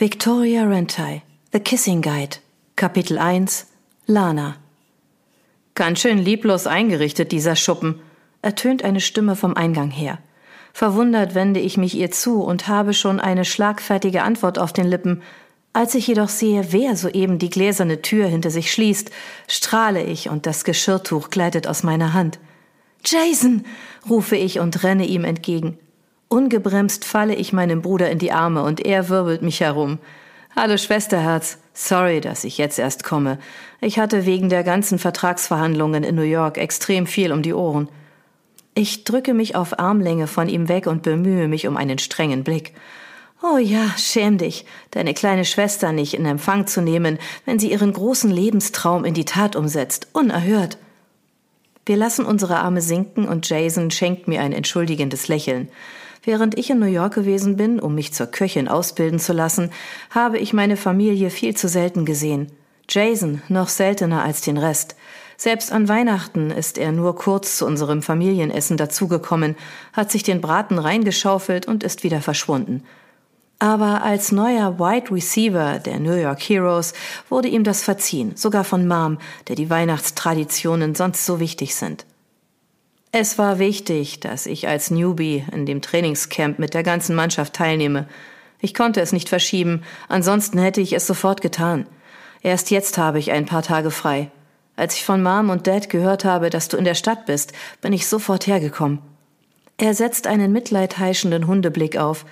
Victoria Rentai, The Kissing Guide, Kapitel 1, Lana. Ganz schön lieblos eingerichtet, dieser Schuppen, ertönt eine Stimme vom Eingang her. Verwundert wende ich mich ihr zu und habe schon eine schlagfertige Antwort auf den Lippen. Als ich jedoch sehe, wer soeben die gläserne Tür hinter sich schließt, strahle ich und das Geschirrtuch gleitet aus meiner Hand. Jason! rufe ich und renne ihm entgegen. Ungebremst falle ich meinem Bruder in die Arme und er wirbelt mich herum. Hallo Schwesterherz, sorry, dass ich jetzt erst komme. Ich hatte wegen der ganzen Vertragsverhandlungen in New York extrem viel um die Ohren. Ich drücke mich auf Armlänge von ihm weg und bemühe mich um einen strengen Blick. Oh ja, schäm dich, deine kleine Schwester nicht in Empfang zu nehmen, wenn sie ihren großen Lebenstraum in die Tat umsetzt, unerhört. Wir lassen unsere Arme sinken und Jason schenkt mir ein entschuldigendes Lächeln. Während ich in New York gewesen bin, um mich zur Köchin ausbilden zu lassen, habe ich meine Familie viel zu selten gesehen. Jason noch seltener als den Rest. Selbst an Weihnachten ist er nur kurz zu unserem Familienessen dazugekommen, hat sich den Braten reingeschaufelt und ist wieder verschwunden. Aber als neuer Wide Receiver der New York Heroes wurde ihm das verziehen, sogar von Mom, der die Weihnachtstraditionen sonst so wichtig sind. Es war wichtig, dass ich als Newbie in dem Trainingscamp mit der ganzen Mannschaft teilnehme. Ich konnte es nicht verschieben, ansonsten hätte ich es sofort getan. Erst jetzt habe ich ein paar Tage frei. Als ich von Mom und Dad gehört habe, dass du in der Stadt bist, bin ich sofort hergekommen. Er setzt einen mitleidheischenden Hundeblick auf.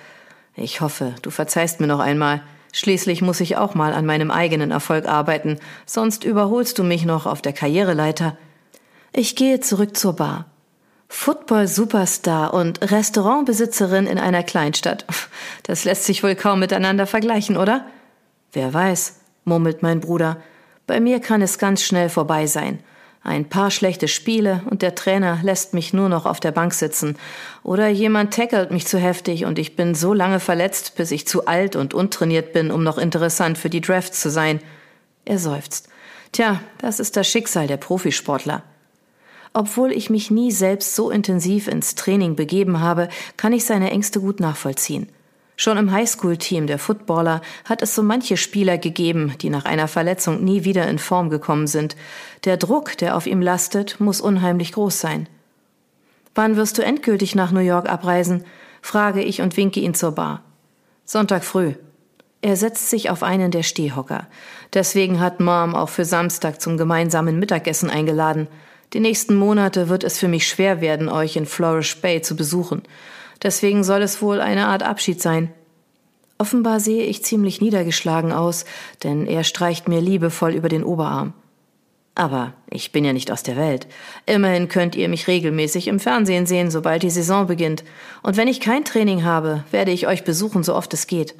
Ich hoffe, du verzeihst mir noch einmal. Schließlich muss ich auch mal an meinem eigenen Erfolg arbeiten, sonst überholst du mich noch auf der Karriereleiter. Ich gehe zurück zur Bar. Football-Superstar und Restaurantbesitzerin in einer Kleinstadt. Das lässt sich wohl kaum miteinander vergleichen, oder? Wer weiß, murmelt mein Bruder. Bei mir kann es ganz schnell vorbei sein. Ein paar schlechte Spiele und der Trainer lässt mich nur noch auf der Bank sitzen. Oder jemand tackelt mich zu heftig und ich bin so lange verletzt, bis ich zu alt und untrainiert bin, um noch interessant für die Drafts zu sein. Er seufzt. Tja, das ist das Schicksal der Profisportler. Obwohl ich mich nie selbst so intensiv ins Training begeben habe, kann ich seine Ängste gut nachvollziehen. Schon im Highschool-Team der Footballer hat es so manche Spieler gegeben, die nach einer Verletzung nie wieder in Form gekommen sind. Der Druck, der auf ihm lastet, muss unheimlich groß sein. Wann wirst du endgültig nach New York abreisen? frage ich und winke ihn zur Bar. Sonntag früh. Er setzt sich auf einen der Stehhocker. Deswegen hat Mom auch für Samstag zum gemeinsamen Mittagessen eingeladen. Die nächsten Monate wird es für mich schwer werden, euch in Flourish Bay zu besuchen. Deswegen soll es wohl eine Art Abschied sein. Offenbar sehe ich ziemlich niedergeschlagen aus, denn er streicht mir liebevoll über den Oberarm. Aber ich bin ja nicht aus der Welt. Immerhin könnt ihr mich regelmäßig im Fernsehen sehen, sobald die Saison beginnt. Und wenn ich kein Training habe, werde ich euch besuchen, so oft es geht.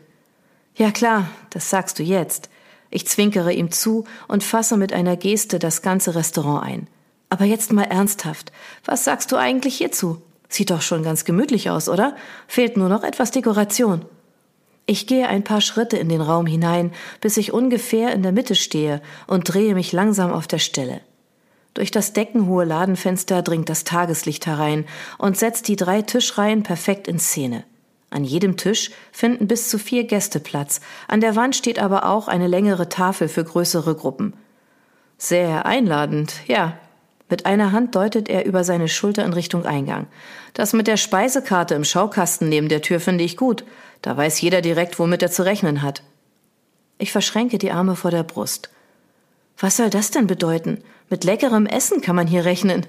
Ja klar, das sagst du jetzt. Ich zwinkere ihm zu und fasse mit einer Geste das ganze Restaurant ein. Aber jetzt mal ernsthaft. Was sagst du eigentlich hierzu? Sieht doch schon ganz gemütlich aus, oder? Fehlt nur noch etwas Dekoration. Ich gehe ein paar Schritte in den Raum hinein, bis ich ungefähr in der Mitte stehe und drehe mich langsam auf der Stelle. Durch das deckenhohe Ladenfenster dringt das Tageslicht herein und setzt die drei Tischreihen perfekt in Szene. An jedem Tisch finden bis zu vier Gäste Platz, an der Wand steht aber auch eine längere Tafel für größere Gruppen. Sehr einladend, ja, mit einer Hand deutet er über seine Schulter in Richtung Eingang. Das mit der Speisekarte im Schaukasten neben der Tür finde ich gut. Da weiß jeder direkt, womit er zu rechnen hat. Ich verschränke die Arme vor der Brust. Was soll das denn bedeuten? Mit leckerem Essen kann man hier rechnen.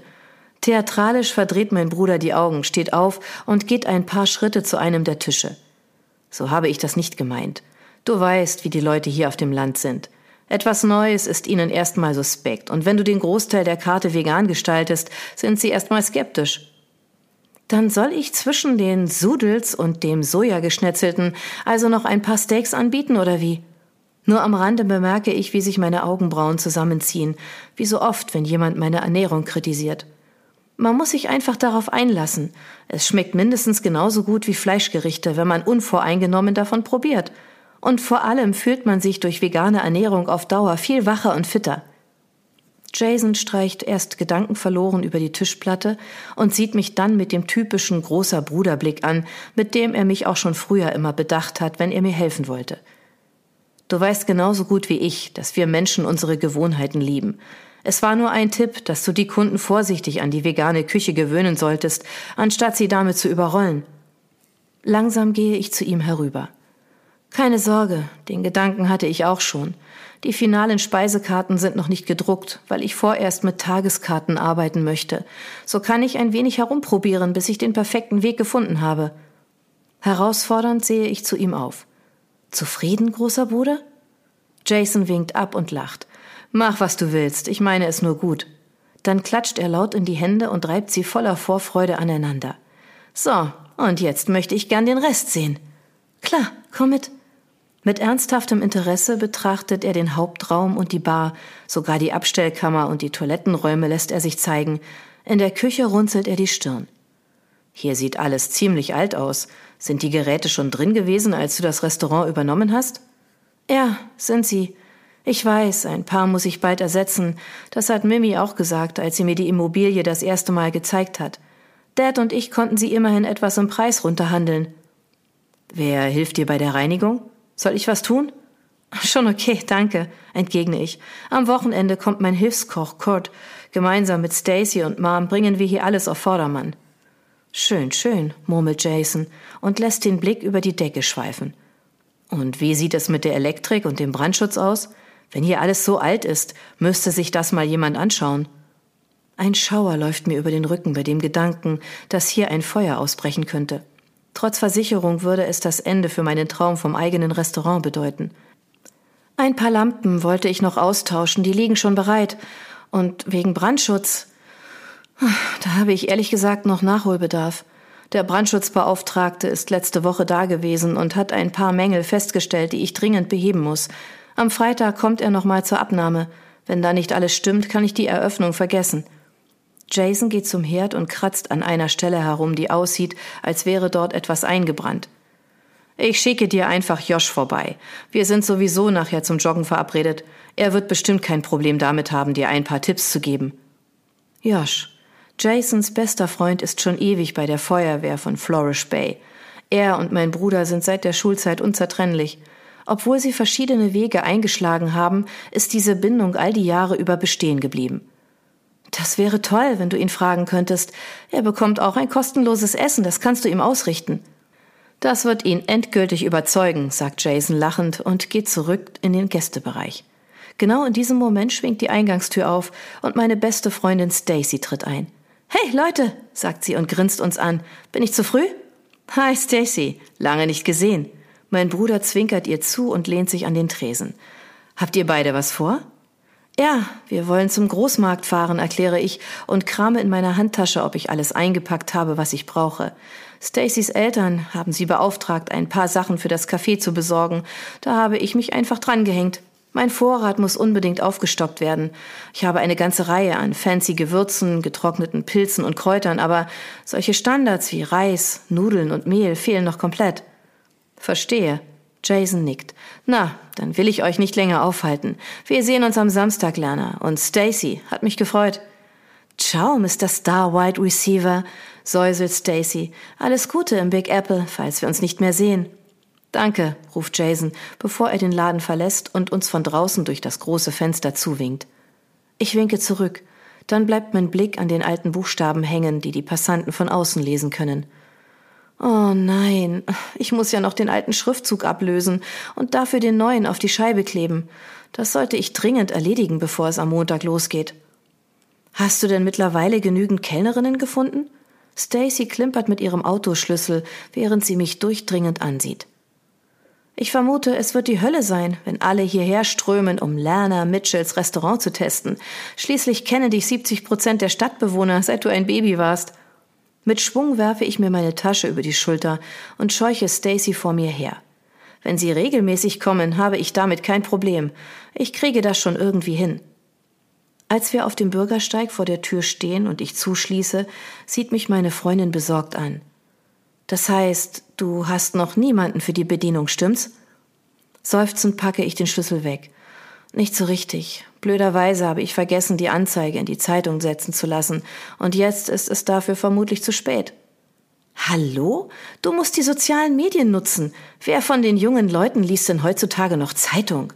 Theatralisch verdreht mein Bruder die Augen, steht auf und geht ein paar Schritte zu einem der Tische. So habe ich das nicht gemeint. Du weißt, wie die Leute hier auf dem Land sind. Etwas Neues ist ihnen erstmal suspekt, und wenn du den Großteil der Karte vegan gestaltest, sind sie erstmal skeptisch. Dann soll ich zwischen den Sudels und dem Sojageschnetzelten also noch ein paar Steaks anbieten oder wie? Nur am Rande bemerke ich, wie sich meine Augenbrauen zusammenziehen, wie so oft, wenn jemand meine Ernährung kritisiert. Man muss sich einfach darauf einlassen. Es schmeckt mindestens genauso gut wie Fleischgerichte, wenn man unvoreingenommen davon probiert. Und vor allem fühlt man sich durch vegane Ernährung auf Dauer viel wacher und fitter. Jason streicht erst gedankenverloren über die Tischplatte und sieht mich dann mit dem typischen großer Bruderblick an, mit dem er mich auch schon früher immer bedacht hat, wenn er mir helfen wollte. Du weißt genauso gut wie ich, dass wir Menschen unsere Gewohnheiten lieben. Es war nur ein Tipp, dass du die Kunden vorsichtig an die vegane Küche gewöhnen solltest, anstatt sie damit zu überrollen. Langsam gehe ich zu ihm herüber. Keine Sorge, den Gedanken hatte ich auch schon. Die finalen Speisekarten sind noch nicht gedruckt, weil ich vorerst mit Tageskarten arbeiten möchte. So kann ich ein wenig herumprobieren, bis ich den perfekten Weg gefunden habe. Herausfordernd sehe ich zu ihm auf. Zufrieden, großer Bruder? Jason winkt ab und lacht. Mach, was du willst, ich meine es nur gut. Dann klatscht er laut in die Hände und reibt sie voller Vorfreude aneinander. So, und jetzt möchte ich gern den Rest sehen. Klar, komm mit. Mit ernsthaftem Interesse betrachtet er den Hauptraum und die Bar, sogar die Abstellkammer und die Toilettenräume lässt er sich zeigen. In der Küche runzelt er die Stirn. Hier sieht alles ziemlich alt aus. Sind die Geräte schon drin gewesen, als du das Restaurant übernommen hast? Ja, sind sie. Ich weiß, ein paar muss ich bald ersetzen. Das hat Mimi auch gesagt, als sie mir die Immobilie das erste Mal gezeigt hat. Dad und ich konnten sie immerhin etwas im Preis runterhandeln. Wer hilft dir bei der Reinigung? Soll ich was tun? Schon okay, danke, entgegne ich. Am Wochenende kommt mein Hilfskoch Kurt. Gemeinsam mit Stacy und Mom bringen wir hier alles auf Vordermann. Schön, schön, murmelt Jason und lässt den Blick über die Decke schweifen. Und wie sieht es mit der Elektrik und dem Brandschutz aus? Wenn hier alles so alt ist, müsste sich das mal jemand anschauen. Ein Schauer läuft mir über den Rücken bei dem Gedanken, dass hier ein Feuer ausbrechen könnte. Trotz Versicherung würde es das Ende für meinen Traum vom eigenen Restaurant bedeuten. Ein paar Lampen wollte ich noch austauschen, die liegen schon bereit. Und wegen Brandschutz, da habe ich ehrlich gesagt noch Nachholbedarf. Der Brandschutzbeauftragte ist letzte Woche da gewesen und hat ein paar Mängel festgestellt, die ich dringend beheben muss. Am Freitag kommt er nochmal zur Abnahme. Wenn da nicht alles stimmt, kann ich die Eröffnung vergessen. Jason geht zum Herd und kratzt an einer Stelle herum, die aussieht, als wäre dort etwas eingebrannt. Ich schicke dir einfach Josh vorbei. Wir sind sowieso nachher zum Joggen verabredet. Er wird bestimmt kein Problem damit haben, dir ein paar Tipps zu geben. Josh. Jasons bester Freund ist schon ewig bei der Feuerwehr von Flourish Bay. Er und mein Bruder sind seit der Schulzeit unzertrennlich. Obwohl sie verschiedene Wege eingeschlagen haben, ist diese Bindung all die Jahre über bestehen geblieben. Das wäre toll, wenn du ihn fragen könntest. Er bekommt auch ein kostenloses Essen, das kannst du ihm ausrichten. Das wird ihn endgültig überzeugen, sagt Jason lachend und geht zurück in den Gästebereich. Genau in diesem Moment schwingt die Eingangstür auf und meine beste Freundin Stacy tritt ein. Hey Leute, sagt sie und grinst uns an. Bin ich zu früh? Hi Stacy, lange nicht gesehen. Mein Bruder zwinkert ihr zu und lehnt sich an den Tresen. Habt ihr beide was vor? Ja, wir wollen zum Großmarkt fahren, erkläre ich und krame in meiner Handtasche, ob ich alles eingepackt habe, was ich brauche. Stacys Eltern haben sie beauftragt, ein paar Sachen für das Café zu besorgen. Da habe ich mich einfach drangehängt. Mein Vorrat muss unbedingt aufgestockt werden. Ich habe eine ganze Reihe an fancy Gewürzen, getrockneten Pilzen und Kräutern, aber solche Standards wie Reis, Nudeln und Mehl fehlen noch komplett. Verstehe. Jason nickt. Na, dann will ich euch nicht länger aufhalten. Wir sehen uns am Samstag, Lerner. Und Stacy, hat mich gefreut. Ciao, Mr. Star Wide Receiver, säuselt Stacy. Alles Gute im Big Apple, falls wir uns nicht mehr sehen. Danke, ruft Jason, bevor er den Laden verlässt und uns von draußen durch das große Fenster zuwinkt. Ich winke zurück. Dann bleibt mein Blick an den alten Buchstaben hängen, die die Passanten von außen lesen können. Oh nein, ich muss ja noch den alten Schriftzug ablösen und dafür den neuen auf die Scheibe kleben. Das sollte ich dringend erledigen, bevor es am Montag losgeht. Hast du denn mittlerweile genügend Kellnerinnen gefunden? Stacy klimpert mit ihrem Autoschlüssel, während sie mich durchdringend ansieht. Ich vermute, es wird die Hölle sein, wenn alle hierher strömen, um Lerner Mitchells Restaurant zu testen. Schließlich kenne dich 70 Prozent der Stadtbewohner, seit du ein Baby warst. Mit Schwung werfe ich mir meine Tasche über die Schulter und scheuche Stacy vor mir her. Wenn sie regelmäßig kommen, habe ich damit kein Problem. Ich kriege das schon irgendwie hin. Als wir auf dem Bürgersteig vor der Tür stehen und ich zuschließe, sieht mich meine Freundin besorgt an. Das heißt, du hast noch niemanden für die Bedienung, stimmt's? Seufzend packe ich den Schlüssel weg. Nicht so richtig. Blöderweise habe ich vergessen, die Anzeige in die Zeitung setzen zu lassen, und jetzt ist es dafür vermutlich zu spät. Hallo? Du musst die sozialen Medien nutzen. Wer von den jungen Leuten liest denn heutzutage noch Zeitung?